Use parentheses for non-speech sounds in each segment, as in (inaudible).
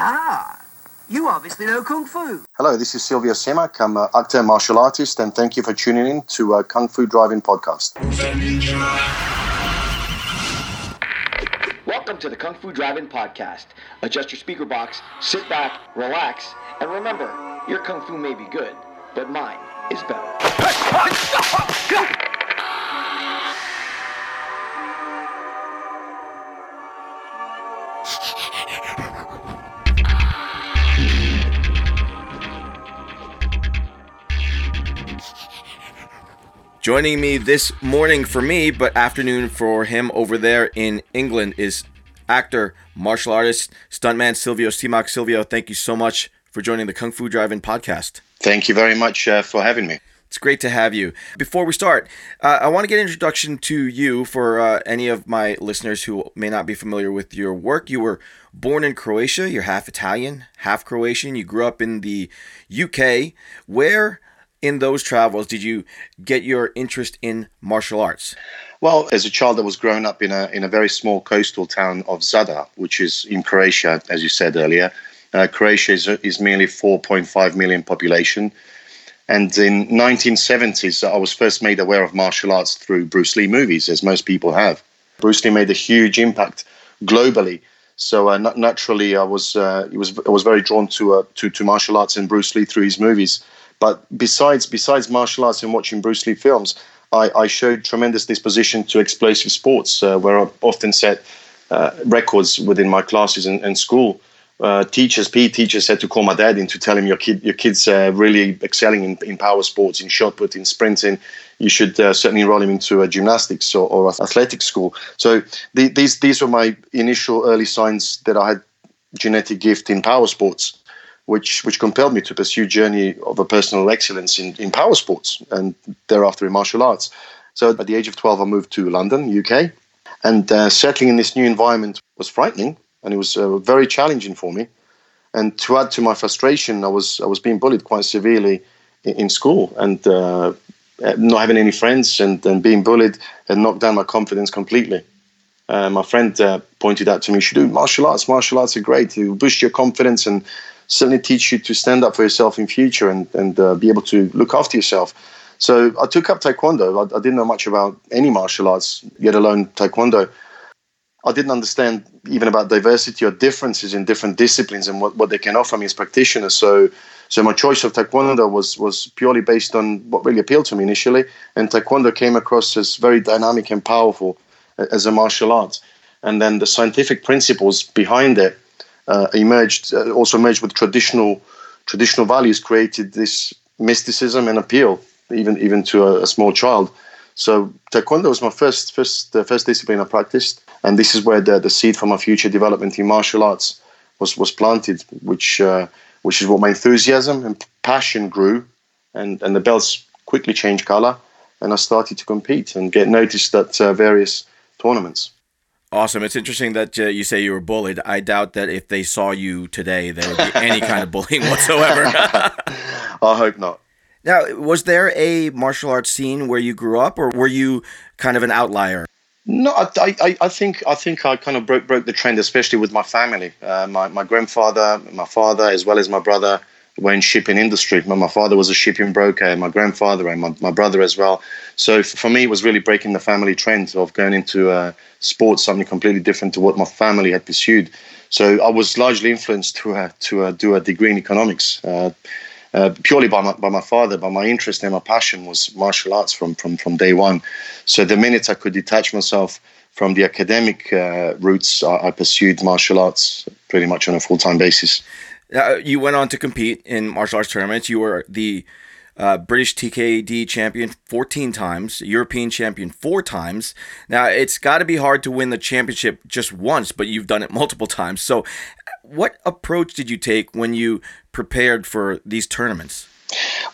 Ah, you obviously know Kung Fu. Hello, this is Silvio Simac. I'm an actor and martial artist, and thank you for tuning in to uh, Kung Fu Driving Podcast. Welcome to the Kung Fu Drive-In Podcast. Adjust your speaker box, sit back, relax, and remember, your Kung Fu may be good, but mine is better. Joining me this morning for me, but afternoon for him over there in England is actor, martial artist, stuntman Silvio Simac. Silvio, thank you so much for joining the Kung Fu Drive-In podcast. Thank you very much uh, for having me. It's great to have you. Before we start, uh, I want to get an introduction to you for uh, any of my listeners who may not be familiar with your work. You were born in Croatia. You're half Italian, half Croatian. You grew up in the UK. Where in those travels did you get your interest in martial arts? Well, as a child, I was growing up in a in a very small coastal town of Zadar, which is in Croatia, as you said earlier. Uh, Croatia is, is merely 4.5 million population. And in 1970s, I was first made aware of martial arts through Bruce Lee movies, as most people have. Bruce Lee made a huge impact globally. So uh, naturally, I was, uh, was I was very drawn to, uh, to to martial arts and Bruce Lee through his movies. But besides besides martial arts and watching Bruce Lee films, I, I showed tremendous disposition to explosive sports, uh, where I often set uh, records within my classes and, and school. Uh, teachers, PE teachers, had to call my dad in to tell him your kid, your kid's uh, really excelling in, in power sports, in shot put, in sprinting. You should uh, certainly enroll him into a gymnastics or, or athletic school. So the, these these were my initial early signs that I had genetic gift in power sports which which compelled me to pursue journey of a personal excellence in, in power sports and thereafter in martial arts. So at the age of 12, I moved to London, UK, and uh, settling in this new environment was frightening and it was uh, very challenging for me. And to add to my frustration, I was I was being bullied quite severely in, in school and uh, not having any friends and, and being bullied and knocked down my confidence completely. Uh, my friend uh, pointed out to me, "You should do martial arts. Martial arts are great. You boost your confidence and certainly teach you to stand up for yourself in future and, and uh, be able to look after yourself. So I took up Taekwondo. I, I, didn't know much about any martial arts, yet alone Taekwondo. I didn't understand even about diversity or differences in different disciplines and what, what they can offer me as practitioners. So, so my choice of Taekwondo was was purely based on what really appealed to me initially. And Taekwondo came across as very dynamic and powerful as a martial art. And then the scientific principles behind it emerged, uh, also emerged with traditional traditional values, created this mysticism and appeal, even even to a, a small child. So taekwondo was my first first the first discipline I practiced, and this is where the, the seed for my future development in martial arts was was planted, which uh, which is what my enthusiasm and passion grew, and and the belts quickly changed color, and I started to compete and get noticed at uh, various tournaments. Awesome. It's interesting that uh, you say you were bullied. I doubt that if they saw you today, there would be any kind of bullying whatsoever. (laughs) I hope not. Now, was there a martial arts scene where you grew up, or were you kind of an outlier? No, I, I, I think I think I kind of broke broke the trend, especially with my family. Uh, my my grandfather, my father, as well as my brother, were in shipping industry. My, my father was a shipping broker, and my grandfather and my, my brother as well. So for me, it was really breaking the family trend of going into uh, sports, something completely different to what my family had pursued. So I was largely influenced to uh, to uh, do a degree in economics. Uh, uh, purely by my, by my father, but my interest and my passion was martial arts from, from, from day one. So the minute I could detach myself from the academic uh, roots, I, I, pursued martial arts pretty much on a full time basis. Uh, you went on to compete in martial arts tournaments. You were the uh, British TKD champion 14 times, European champion four times. Now, it's got to be hard to win the championship just once, but you've done it multiple times. So, what approach did you take when you prepared for these tournaments?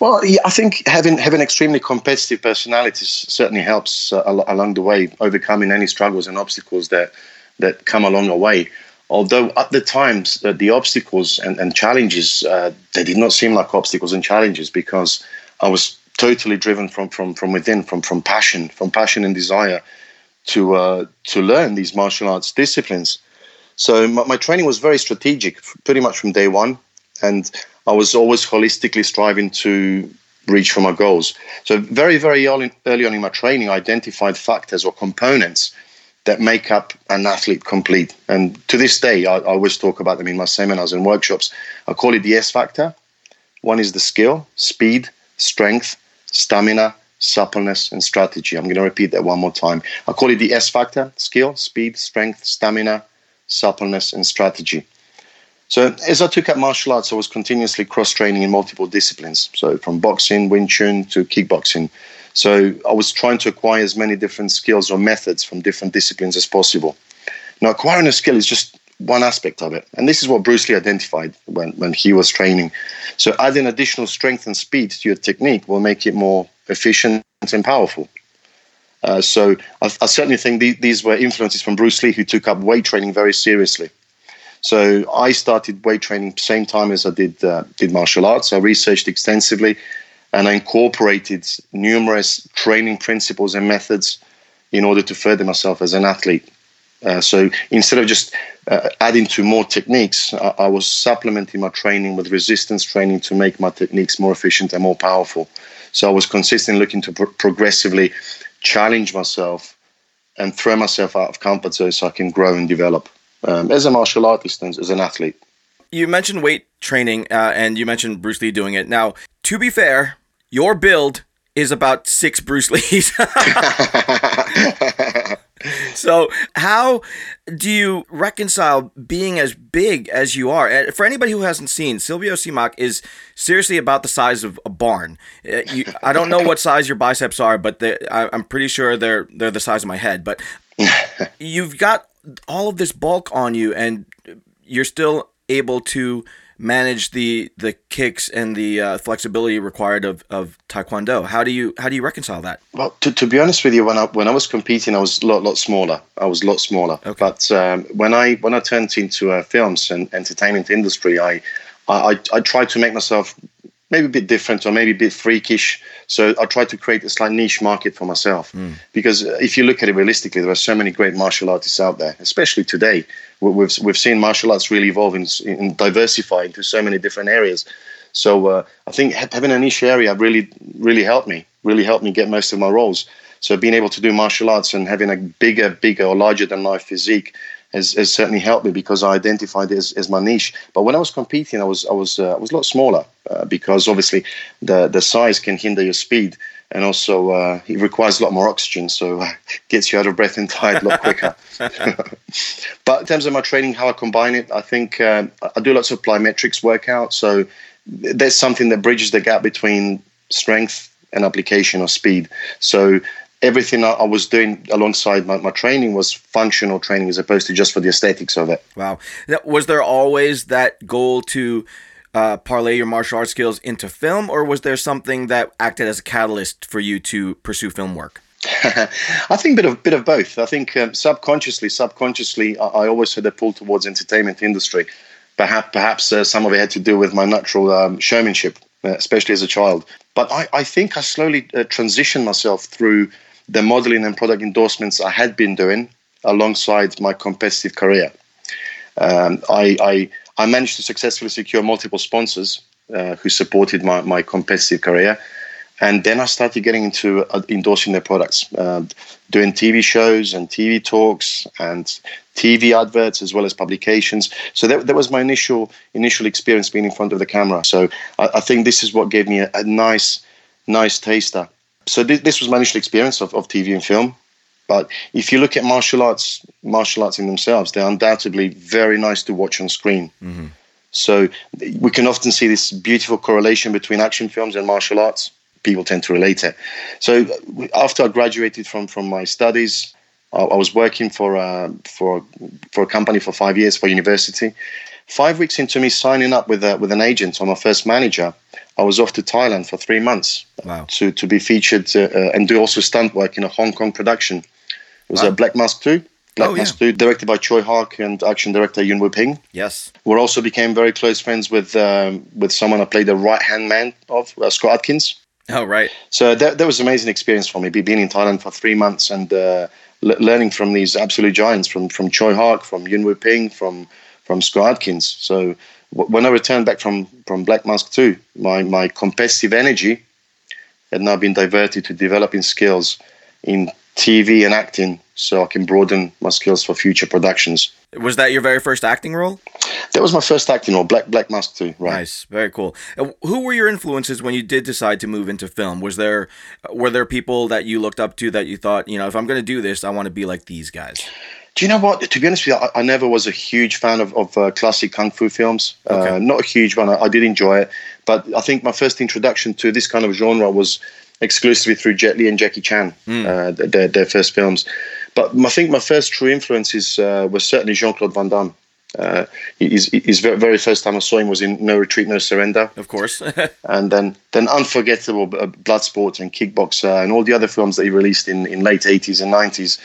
Well, I think having having extremely competitive personalities certainly helps uh, along the way, overcoming any struggles and obstacles that that come along the way although at the times uh, the obstacles and, and challenges uh, they did not seem like obstacles and challenges because I was totally driven from from from within from from passion from passion and desire to uh, to learn these martial arts disciplines. So my, my training was very strategic, pretty much from day one, and I was always holistically striving to reach for my goals. So very, very early, early on in my training, I identified factors or components that make up an athlete complete. And to this day, I, I, always talk about them in my seminars and workshops. I call it the S factor. One is the skill, speed, strength, stamina, suppleness, and strategy. I'm going to repeat that one more time. I call it the S factor skill, speed, strength, stamina, suppleness, and strategy. So as I took up martial arts, I was continuously cross training in multiple disciplines. So from boxing, Wing Chun to kickboxing. So I was trying to acquire as many different skills or methods from different disciplines as possible. Now, acquiring a skill is just one aspect of it. And this is what Bruce Lee identified when, when he was training. So adding additional strength and speed to your technique will make it more efficient and powerful. Uh, so I, I, certainly think the, these were influences from Bruce Lee, who took up weight training very seriously. So I started weight training same time as I did uh, did martial arts. I researched extensively, and I incorporated numerous training principles and methods in order to further myself as an athlete. Uh, so instead of just uh, adding to more techniques, I, I, was supplementing my training with resistance training to make my techniques more efficient and more powerful. So I was consistently looking to pro- progressively challenge myself and throw myself out of comfort zone so I can grow and develop um, as a martial artist and as an athlete. You mentioned weight training uh, and you mentioned Bruce Lee doing it. Now, to be fair, your build is about six Bruce Lees. (laughs) so how do you reconcile being as big as you are? For anybody who hasn't seen, Silvio Simac is seriously about the size of a barn. Uh, you, I don't know what size your biceps are, but I, I'm pretty sure they're they're the size of my head. But (laughs) you've got all of this bulk on you, and you're still able to manage the the kicks and the uh, flexibility required of, of taekwondo how do you how do you reconcile that well to, to be honest with you when i when i was competing i was a lot lot smaller i was a lot smaller okay. but um, when i when i turned into uh, films and entertainment industry i I, I tried to make myself maybe a bit different or maybe a bit freakish. So I tried to create a slight niche market for myself. Mm. Because if you look at it realistically, there are so many great martial artists out there, especially today. We've, we've seen martial arts really evolve and, and diversify into so many different areas. So uh, I think having a niche area really, really helped me, really helped me get most of my roles. So being able to do martial arts and having a bigger, bigger or larger than life physique has, has certainly helped me because I identified it as, as my niche. But when I was competing, I was I was uh, I was a lot smaller uh, because obviously the the size can hinder your speed, and also uh, it requires a lot more oxygen, so uh, (laughs) gets you out of breath and tired a lot quicker. (laughs) (laughs) but in terms of my training, how I combine it, I think uh, I do lots of plyometrics workout. So that's something that bridges the gap between strength and application or speed. So everything I, was doing alongside my, my training was functional training as opposed to just for the aesthetics of it. Wow. Was there always that goal to uh, parlay your martial arts skills into film, or was there something that acted as a catalyst for you to pursue film work? (laughs) I think a bit of bit of both. I think um, subconsciously, subconsciously, I, I, always had a pull towards entertainment industry. Perhaps, perhaps uh, some of it had to do with my natural um, showmanship, uh, especially as a child. But I, I think I slowly uh, transitioned myself through the modeling and product endorsements I had been doing alongside my competitive career. Um, I, I, I, managed to successfully secure multiple sponsors uh, who supported my, my competitive career. And then I started getting into uh, endorsing their products, uh, doing TV shows and TV talks and TV adverts as well as publications. So that, that was my initial initial experience being in front of the camera. So I, I think this is what gave me a, a nice nice taster so this, this was my initial experience of, of TV and film. But if you look at martial arts, martial arts in themselves, they're undoubtedly very nice to watch on screen. Mm-hmm. So we can often see this beautiful correlation between action films and martial arts. People tend to relate it. So after I graduated from from my studies, I, I was working for a, for for a company for five years for university. Five weeks into me signing up with a, with an agent or my first manager, I was off to Thailand for three months wow. to, to be featured uh, uh, and do also stunt work in a Hong Kong production. Was wow. a Black Mask 2. Black oh, Mask yeah. 2, directed by Tsui Hark and action director Yuen Woo-ping. Yes. We also became very close friends with um, with someone I played the right hand man of, uh, Scott Adkins. Oh, right. So that, that was an amazing experience for me, being in Thailand for three months and uh, l- learning from these absolute giants, from from Tsui Hark, from Yuen Woo Ping, from from Scott Adkins. So w- when I returned back from from Black Mask 2, my my competitive energy had now been diverted to developing skills in TV and acting, so I can broaden my skills for future productions. Was that your very first acting role? That was my first acting role, Black Black Mask 2, right? Nice, very cool. Uh, Who were your influences when you did decide to move into film? Was there were there people that you looked up to that you thought, you know, if I'm going to do this, I want to be like these guys? Do you know what? To be honest with you, I, I never was a huge fan of, of uh, classic kung fu films. Okay. Uh, not a huge one. I, I did enjoy it, but I think my first introduction to this kind of genre was exclusively through Jet Li and Jackie Chan, uh, their, their first films. But I think my first true influences uh, was certainly Jean Claude Van Damme. Uh, his, his very first time I saw him was in No Retreat, No Surrender Of course. (laughs) and then then unforgettable uh, Bloodsport and Kickboxer and all the other films that he released in, in late 80s and 90s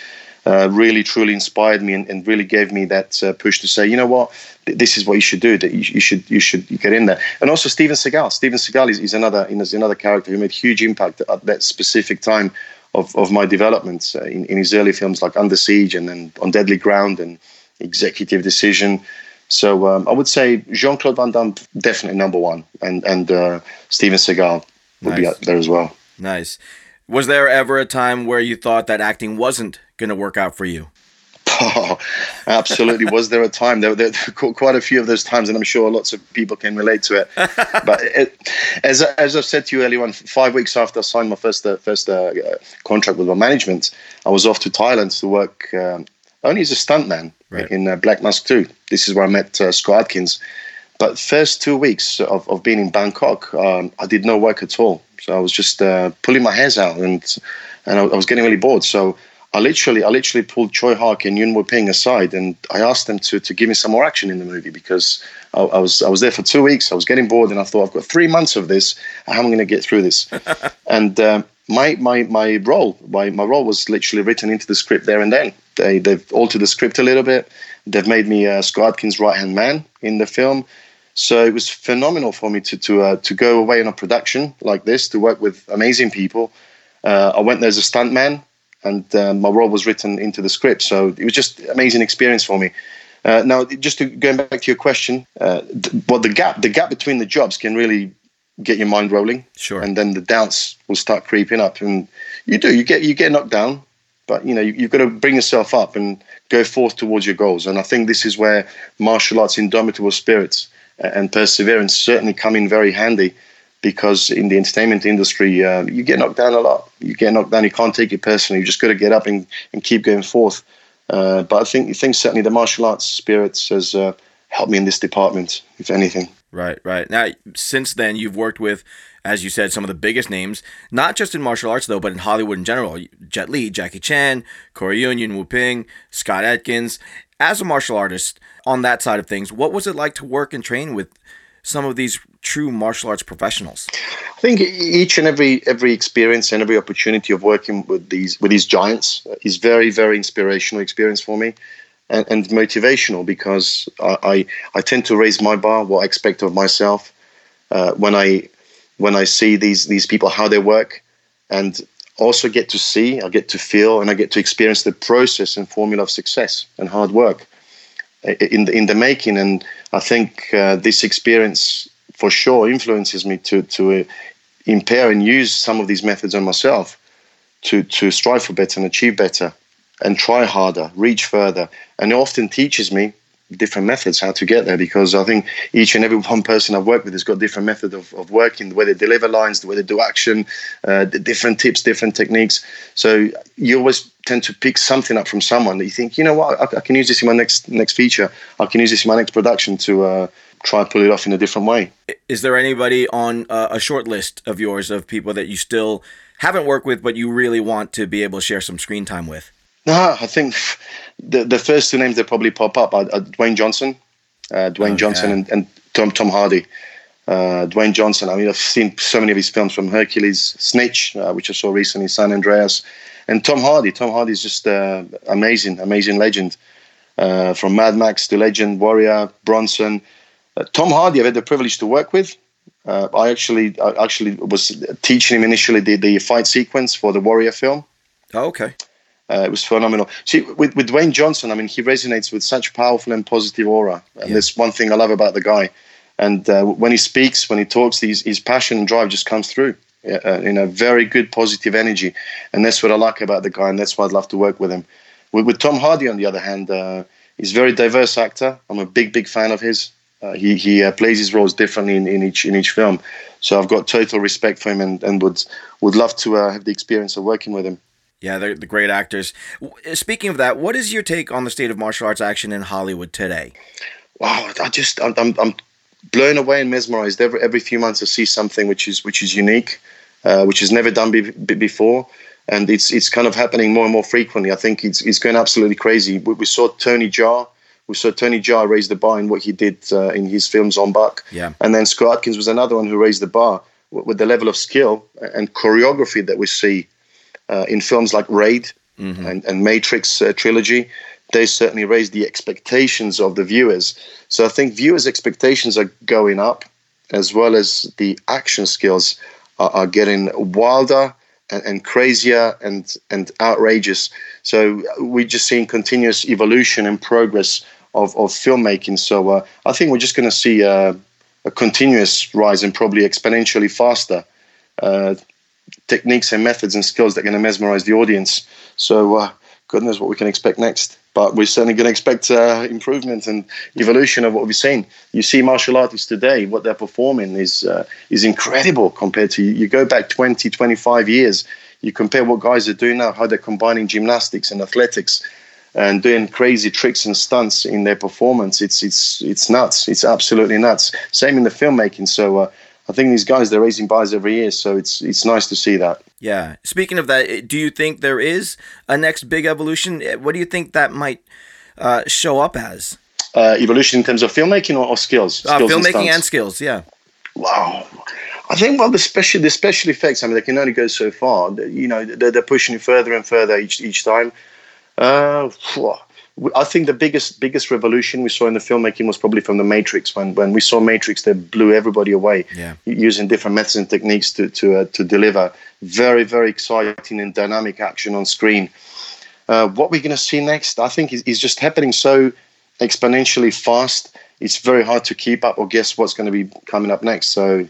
uh, really truly inspired me and, and really gave me that uh, push to say you know what? This is what you should do that you, you should you should get in there. And also Steven Seagal. Steven Seagal is, is another is another character who made huge impact at that specific time of, of my development uh, in, in his early films like Under Siege and then On Deadly Ground and Executive Decision. So um, I would say Jean Claude Van Damme definitely number one, and and uh, Steven Seagal would be up there as well. nice. Was there ever a time where you thought that acting wasn't going to work out for you? Oh, absolutely. Was there a time? There, there, there were quite a few of those times, and I'm sure lots of people can relate to it. (laughs) but it, as I- as I said to you earlier on, five weeks after I signed my first uh, first uh, uh, contract with my management, I was off to Thailand to work um, only as a stuntman Right. in uh, Black Mask Two. This is where I met uh, Scott Adkins. But first two weeks of, of being in Bangkok, um, I did no work at all. So I was just uh, pulling my hairs out, and and I, I was getting really bored. So I literally, I literally pulled Tsui Hark and Yuen Woo Ping aside, and I asked them to to give me some more action in the movie because I, I was I was there for two weeks. I was getting bored, and I thought I've got three months of this. How am I going to get through this? (laughs) and um, my my my role, my my role was literally written into the script there and then. They they've altered the script a little bit. They've made me uh, Scott Adkins' right hand man in the film. So it was phenomenal for me to to uh, to go away on a production like this to work with amazing people. Uh, I went there as a stuntman, and uh, my role was written into the script. So it was just amazing experience for me. Uh, now, just to going back to your question, uh, th- what the gap the gap between the jobs can really get your mind rolling, Sure. and then the doubts will start creeping up, and you do you get you get knocked down, but you know you, you've got to bring yourself up and go forth towards your goals. And I think this is where martial arts indomitable spirits uh, and perseverance certainly come in very handy because in the entertainment industry uh, you get knocked down a lot you get knocked down you can't take it personally you just got to get up and, and keep going forth uh, but I think, I think certainly the martial arts spirits has uh, helped me in this department if anything Right, right. Now, since then, you've worked with, as you said, some of the biggest names, not just in martial arts, though, but in Hollywood in general. Jet Li, Jackie Chan, Corey Yuen, Wu Ping, Scott Adkins. As a martial artist, on that side of things, what was it like to work and train with some of these true martial arts professionals? I think each and every every experience and every opportunity of working with these with these giants is very very inspirational experience for me, and, and motivational because I, I I tend to raise my bar what I expect of myself uh, when I when I see these these people how they work, and also get to see I get to feel and I get to experience the process and formula of success and hard work in the, in the making. And I think uh, this experience for sure influences me to to uh, impair and use some of these methods on myself to to strive for better and achieve better and try harder, reach further. And it often teaches me different methods how to get there because I think each and every one person I've worked with has got different method of, of working, the way they deliver lines, the way they do action, uh, the different tips, different techniques. So you always tend to pick something up from someone that you think, you know what, I, I can use this in my next next feature. I can use this in my next production to uh, try and pull it off in a different way. Is there anybody on uh, a short list of yours of people that you still haven't worked with, but you really want to be able to share some screen time with? No, I think the the first two names that probably pop up are, are Dwayne Johnson, uh, Dwayne Oh, Johnson, yeah. and, and Tom Tom Hardy. Uh, Dwayne Johnson. I mean, I've seen so many of his films from Hercules, Snitch, uh, which I saw recently, San Andreas, and Tom Hardy. Tom Hardy is just uh, amazing, amazing legend. Uh, from Mad Max to Legend, Warrior, Bronson. Uh, Tom Hardy, I've had the privilege to work with. Uh, I actually I actually was teaching him initially the, the fight sequence for the Warrior film. Oh, okay. Uh, it was phenomenal. See, with, with Dwayne Johnson, I mean, he resonates with such powerful and positive aura. And Yeah. there's one thing I love about the guy. And uh, when he speaks, when he talks, his, his passion and drive just comes through uh, in a very good, positive energy. And that's what I like about the guy, and that's why I'd love to work with him. With, with Tom Hardy, on the other hand, uh, he's a very diverse actor. I'm a big, big fan of his. Uh, he he uh, plays his roles differently in, in each in each film, so I've got total respect for him and, and would would love to uh, have the experience of working with him. Yeah, they're the great actors. Speaking of that, what is your take on the state of martial arts action in Hollywood today? wow, I just I'm, I'm, I'm blown away and mesmerized. Every every few months, I see something which is which is unique, uh, which is never done be, be- before, and it's it's kind of happening more and more frequently. I think it's it's going absolutely crazy. We, we saw Tony Jaa. We saw Tony Jaa raise the bar in what he did uh, in his films Ong Bak. Yeah. And then Scott Adkins was another one who raised the bar with, with the level of skill and choreography that we see uh, in films like Raid and, and Matrix uh, trilogy. They certainly raised the expectations of the viewers. So I think viewers' expectations are going up, as well as the action skills are, are getting wilder and, and crazier and and outrageous. So we're just seeing continuous evolution and progress of, of filmmaking. So uh, I think we're just going to see uh, a continuous rise and probably exponentially faster uh, techniques and methods and skills that are going to mesmerize the audience. So uh, what we can expect next. But we're certainly going to expect uh, improvement and evolution of what we've seen. You see martial artists today, what they're performing is uh, is incredible compared to you go back 20, 25 years. You compare what guys are doing now, how they're combining gymnastics and athletics and doing crazy tricks and stunts in their performance. It's it's it's nuts. It's absolutely nuts. Same in the filmmaking. So uh, I think these guys they're raising bars every year. So it's it's nice to see that. Yeah. Speaking of that, eh, do you think there is a next big evolution? Eh, What do you think that might uh, show up as? Uh, evolution in terms of filmmaking or, or skills, Uh, skills filmmaking stunts? and skills, yeah. Wow. I think well the special the special effects. I mean, they can only go so far. You know, they're, they're pushing it further and further each each time. Uh, phew. I think the biggest biggest revolution we saw in the filmmaking was probably from the Matrix. When when we saw Matrix, they blew everybody away. Yeah. Using different methods and techniques to to uh, to deliver very very exciting and dynamic action on screen. Uh, what we're going to see next, I think, is, is just happening so exponentially fast. It's very hard to keep up or guess what's going to be coming up next. So,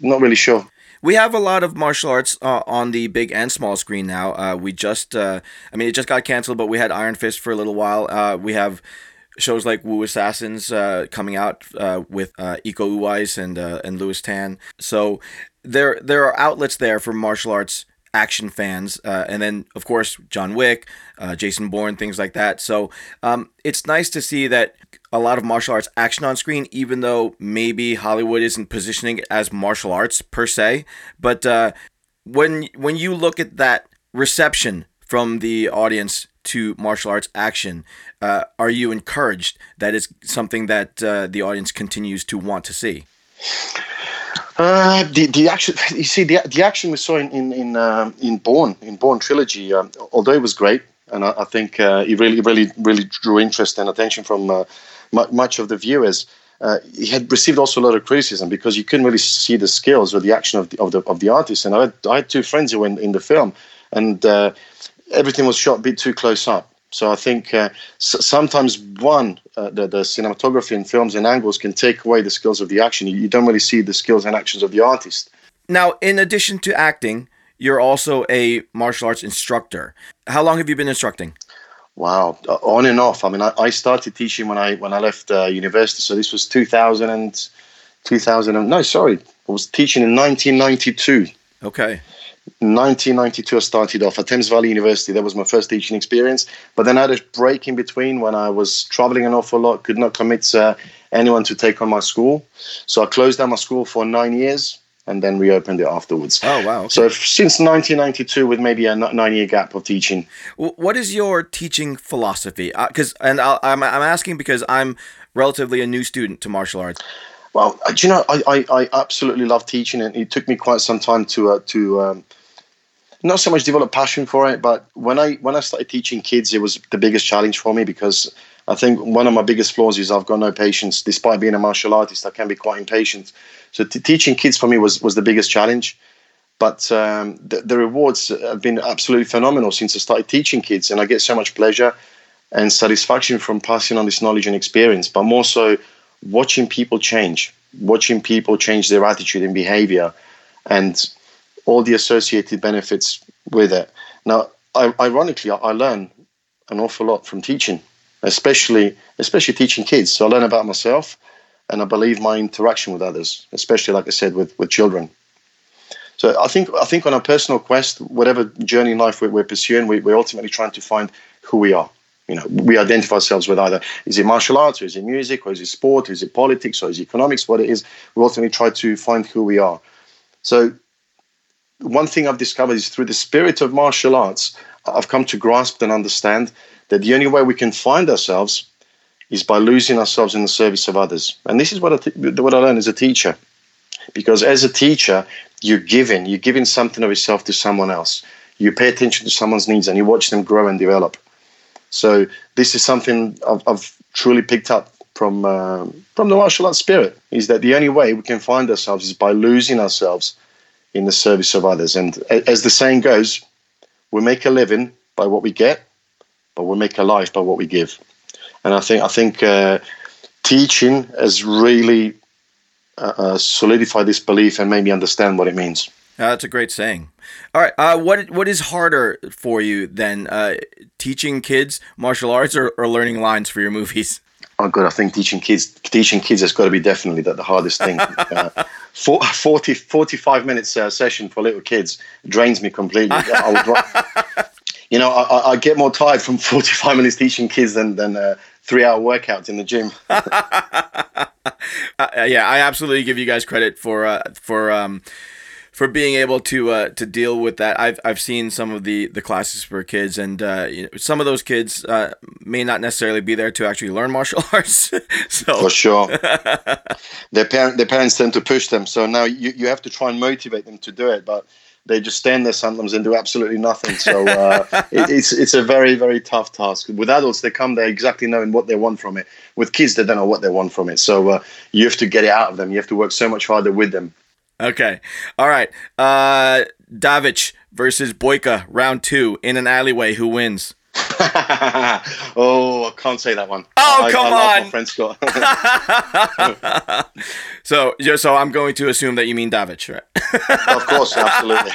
not really sure. We have a lot of martial arts uh, on the big and small screen now. Uh, we just, uh, I mean, it just got canceled, but we had Iron Fist for a little while. Uh, we have shows like Wu Assassins uh, coming out uh, with Iko Uwais and and Lewis Tan. So there there are outlets there for martial arts action fans, uh, and then of course John Wick, uh, Jason Bourne, things like that. So um, it's nice to see that a lot of martial arts action on screen, even though maybe Hollywood isn't positioning it as martial arts per se. But uh, when when you look at that reception from the audience to martial arts action, uh, are you encouraged that it's something that uh, the audience continues to want to see? Uh, the the action you see the the action we saw in in in, um in Bourne in Bourne trilogy, um, although it was great, and I, I think uh, it really really really drew interest and attention from uh, much of the viewers. Uh, he had received also a lot of criticism because you couldn't really see the skills or the action of the of the, of the artist. And I had, I had two friends who were in, in the film, and uh, everything was shot a bit too close up. So I think uh, s- sometimes one, uh, the, the cinematography in films and angles can take away the skills of the action. You, you don't really see the skills and actions of the artist. Now, in addition to acting, you're also a martial arts instructor. How long have you been instructing? Wow, uh, on and off. I mean, I, I started teaching when I when I left uh, university. So this was 2000 and 2000. And, no, sorry, I was teaching in 1992. Okay. 1992, I started off at Thames Valley University. That was my first teaching experience. But then I had a break in between when I was traveling an awful lot, could not commit uh, anyone to take on my school. So I closed down my school for nine years and then reopened it afterwards. Oh, wow. Okay. So f- since 1992, with maybe a nine year gap of teaching. What is your teaching philosophy? Because, and I'll, I'm, I'm asking because I'm relatively a new student to martial arts. Well, uh, do you know, I, I, I absolutely love teaching, and it took me quite some time to uh, to um, not so much develop passion for it. But when I when I started teaching kids, it was the biggest challenge for me because I think one of my biggest flaws is I've got no patience. Despite being a martial artist, I can be quite impatient. So t- teaching kids for me was, was the biggest challenge. But um, the, the rewards have been absolutely phenomenal since I started teaching kids, and I get so much pleasure and satisfaction from passing on this knowledge and experience. But more so, watching people change, watching people change their attitude and behavior, and all the associated benefits with it. Now, I, ironically, I learn an awful lot from teaching, especially especially teaching kids. So I learn about myself, and I believe my interaction with others, especially like I said with with children. So I think I think on a personal quest, whatever journey in life we're, we're pursuing, we, we're ultimately trying to find who we are. You know, we identify ourselves with either is it martial arts, or is it music, or is it sport, or is it politics, or is it economics? What it is, we ultimately try to find who we are. So one thing I've discovered is through the spirit of martial arts, I've come to grasp and understand that the only way we can find ourselves is by losing ourselves in the service of others. And this is what I, th- what I learned as a teacher. Because as a teacher, you're giving, you're giving something of yourself to someone else. You pay attention to someone's needs and you watch them grow and develop. So this is something I've, I've truly picked up from uh, from the martial arts spirit. Is that the only way we can find ourselves is by losing ourselves in the service of others. And as the saying goes, we make a living by what we get, but we make a life by what we give. And I think I think uh, teaching has really uh, uh solidified this belief and made me understand what it means. Uh, that's a great saying. All right, uh, what what is harder for you than uh, teaching kids martial arts or, or learning lines for your movies? Oh God, I think teaching kids teaching kids has got to be definitely the, the hardest thing. (laughs) uh, 40, 45 minutes uh, session for little kids drains me completely. (laughs) you know, I, I, get more tired from 45 minutes teaching kids than, than uh, three hour workouts in the gym. (laughs) uh, yeah, I absolutely give you guys credit for, uh, for, um, for being able to uh, to deal with that. I've I've seen some of the the classes for kids, and uh, you know, some of those kids uh, may not necessarily be there to actually learn martial (laughs) arts. so for sure, (laughs) their parent their parents tend to push them. So now you, you have to try and motivate them to do it, but they just stand there sometimes and do absolutely nothing. So uh, (laughs) it, it's it's a very very tough task. With adults, they come there exactly knowing what they want from it. With kids, they don't know what they want from it. So uh, you have to get it out of them. You have to work so much harder with them. Okay. All right. Uh Davic versus Boyka, round two, in an alleyway. Who wins? (laughs) oh, I can't say that one. Oh, I, come I on. friend Scott. (laughs) so, so I'm going to assume that you mean Davic, right? (laughs) of course, absolutely.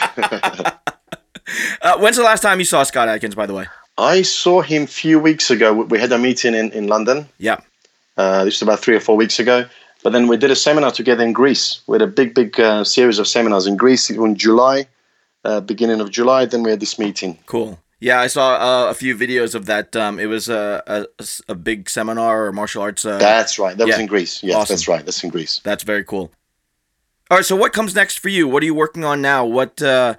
uh, when's the last time you saw Scott Adkins, by the way? I saw him a few weeks ago. We had a meeting in, in London. Yeah. Uh, this was about three or four weeks ago. But then we did a seminar together in Greece. We had a big, big uh, series of seminars in Greece in July, uh, beginning of July. Then we had this meeting. Cool. Yeah, I saw uh, a few videos of that. Um, it was a, a, a big seminar or martial arts. Uh, that's right. That yeah. was in Greece. Yes, awesome. that's right. That's in Greece. That's very cool. All right. So, what comes next for you? What are you working on now? What uh,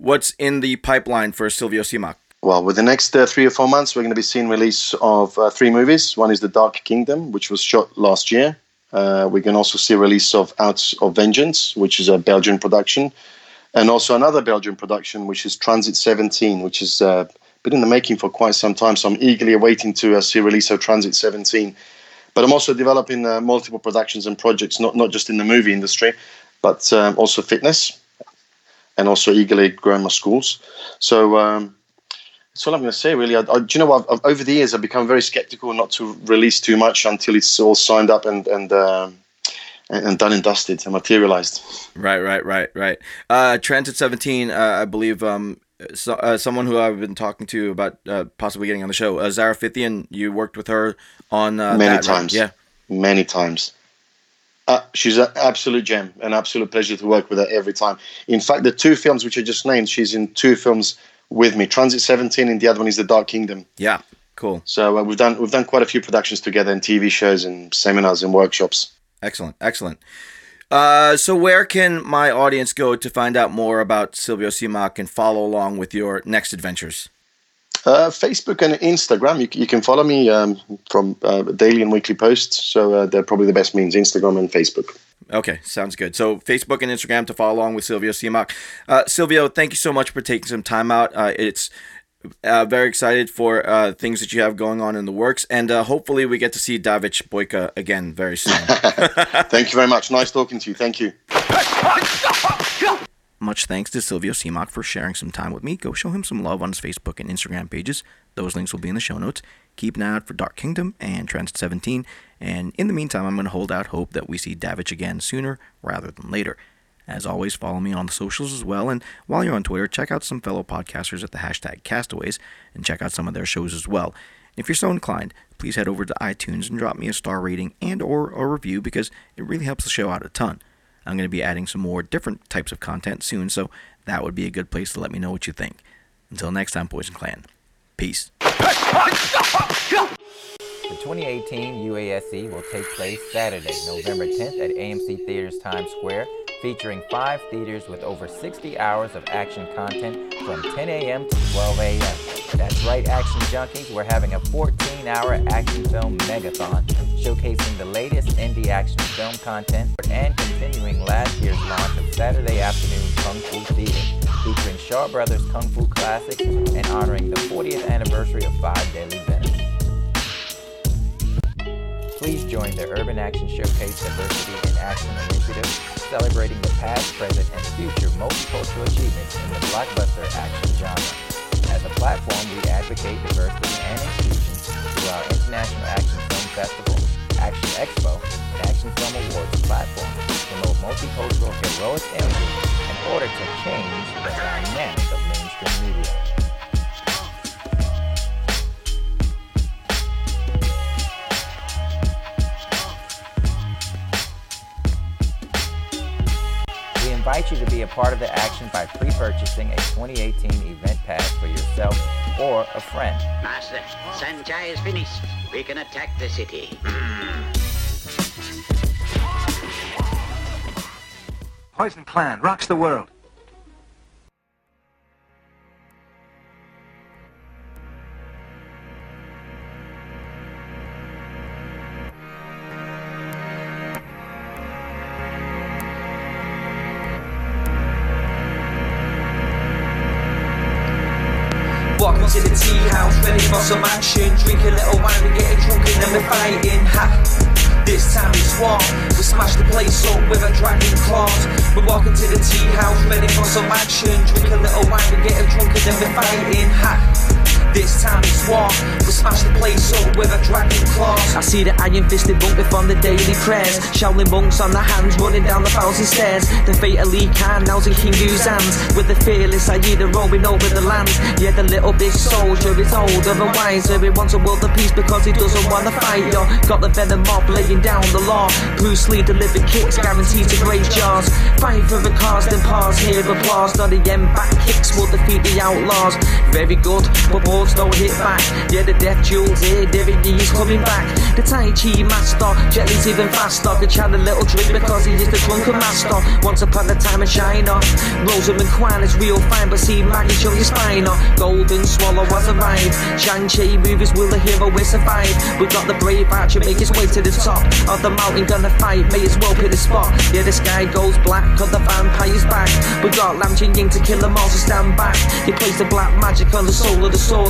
What's in the pipeline for Silvio Simac? Well, with the next uh, three or four months, we're going to be seeing release of uh, three movies. One is The Dark Kingdom, which was shot last year. Uh, we can also see a release of Out of Vengeance, which is a Belgian production, and also another Belgian production, which is Transit 17, which has uh, been in the making for quite some time. So I'm eagerly awaiting to uh, see release of Transit 17. But I'm also developing uh, multiple productions and projects, not not just in the movie industry, but um, also fitness, and also eagerly growing my schools. So. Um, that's all I'm going to say, really. I, I, do you know, I've, I've, over the years, I've become very skeptical not to release too much until it's all signed up and and um, and done and dusted and materialized. Right, right, right, right. Uh, Transit 17, uh, I believe. Um, so, uh, someone who I've been talking to about uh, possibly getting on the show, uh, Zara Phythian. You worked with her on uh, many that, times. Right? Yeah, many times. Uh, she's an absolute gem, an absolute pleasure to work with her every time. In fact, the two films which I just named, she's in two films with me. Transit 17 and the other one is The Dark Kingdom. Yeah, cool. So uh, we've done we've done quite a few productions together and TV shows and seminars and workshops. Excellent, excellent. Uh, so where can my audience go to find out more about Silvio Simac and follow along with your next adventures? Uh, Facebook and Instagram. You, you can follow me um, from uh, daily and weekly posts. So uh, they're probably the best means: Instagram and Facebook. Okay, sounds good. So Facebook and Instagram to follow along with Silvio Simac. Uh, Silvio, thank you so much for taking some time out. Uh, it's Uh, very excited for uh, things that you have going on in the works, and uh, hopefully we get to see Davic Boyka again very soon. (laughs) Thank you very much. Nice talking to you. Thank you. Much thanks to Silvio Simac for sharing some time with me. Go show him some love on his Facebook and Instagram pages. Those links will be in the show notes. Keep an eye out for Dark Kingdom and Transit 17. And in the meantime, I'm going to hold out hope that we see Davich again sooner rather than later. As always, follow me on the socials as well. And while you're on Twitter, check out some fellow podcasters at the hashtag Castaways and check out some of their shows as well. If you're so inclined, please head over to iTunes and drop me a star rating and or a review because it really helps the show out a ton. I'm going to be adding some more different types of content soon, so that would be a good place to let me know what you think. Until next time, Poison Clan. Peace. The 2018 UASC will take place Saturday, November 10th at AMC Theaters Times Square, featuring five theaters with over 60 hours of action content from 10 a.m. to 12 a.m. That's right, Action Junkies, we're having a 14 hour action film megathon showcasing the latest indie action film content and continuing last year's launch of Saturday Afternoon Kung Fu Theater, featuring Shaw Brothers Kung Fu classics and honoring the 40th anniversary of Five Deadly Venoms. Please join the Urban Action Showcase Diversity in Action Initiative, celebrating the past, present, and future multicultural achievements in the blockbuster action genre. As a platform, we advocate diversity and inclusion Sanjay is finished. We can attack the city. Poison Clan rocks the world. Walking to the tea house, ready for some action. Drink a little wine, we getting drunk and then we're fighting. Ha! This time it's war. We smash the place up with a dragon claws. We're walking to the tea house, ready for some action. Drink a little wine, we getting drunk and then we're fighting. Ha! This time it's war. We smash the place up with a dragon claws. I see the iron fisted monk from the daily prayers. Shaolin monks on the hands running down the thousand stairs. The fatally Khan now's in King Yu's hands. With the fearless Aida roaming over the land. Yeah, the little big soldier is older and wiser. He wants a world of peace because he doesn't want to fight. Yo, got the venom mob laying down the law. Bruce Lee delivered kicks, guaranteed to great jaws. Fight for the cause, then pause, hear applause. Not the end back kicks will defeat the outlaws. Very good, but balls don't hit back. Yeah, the death jewels here, David D is coming back. The Tai Chi master, Jet Li's even faster. Could chat a little drink because he is the drunken master. Once upon a time in China, Rosamund Kwan is real fine, but see Maggie show your spine. Golden swallow was arrived. Shang-Chi movies will the hero will survive. We got the brave archer make his way to the top of the mountain, gonna fight. May as well pick the spot. Yeah, the sky goes black, cause the vampire's back. We got Lam Jin Ying to kill them all, so stand back. He plays the black magic on the soul of the sword,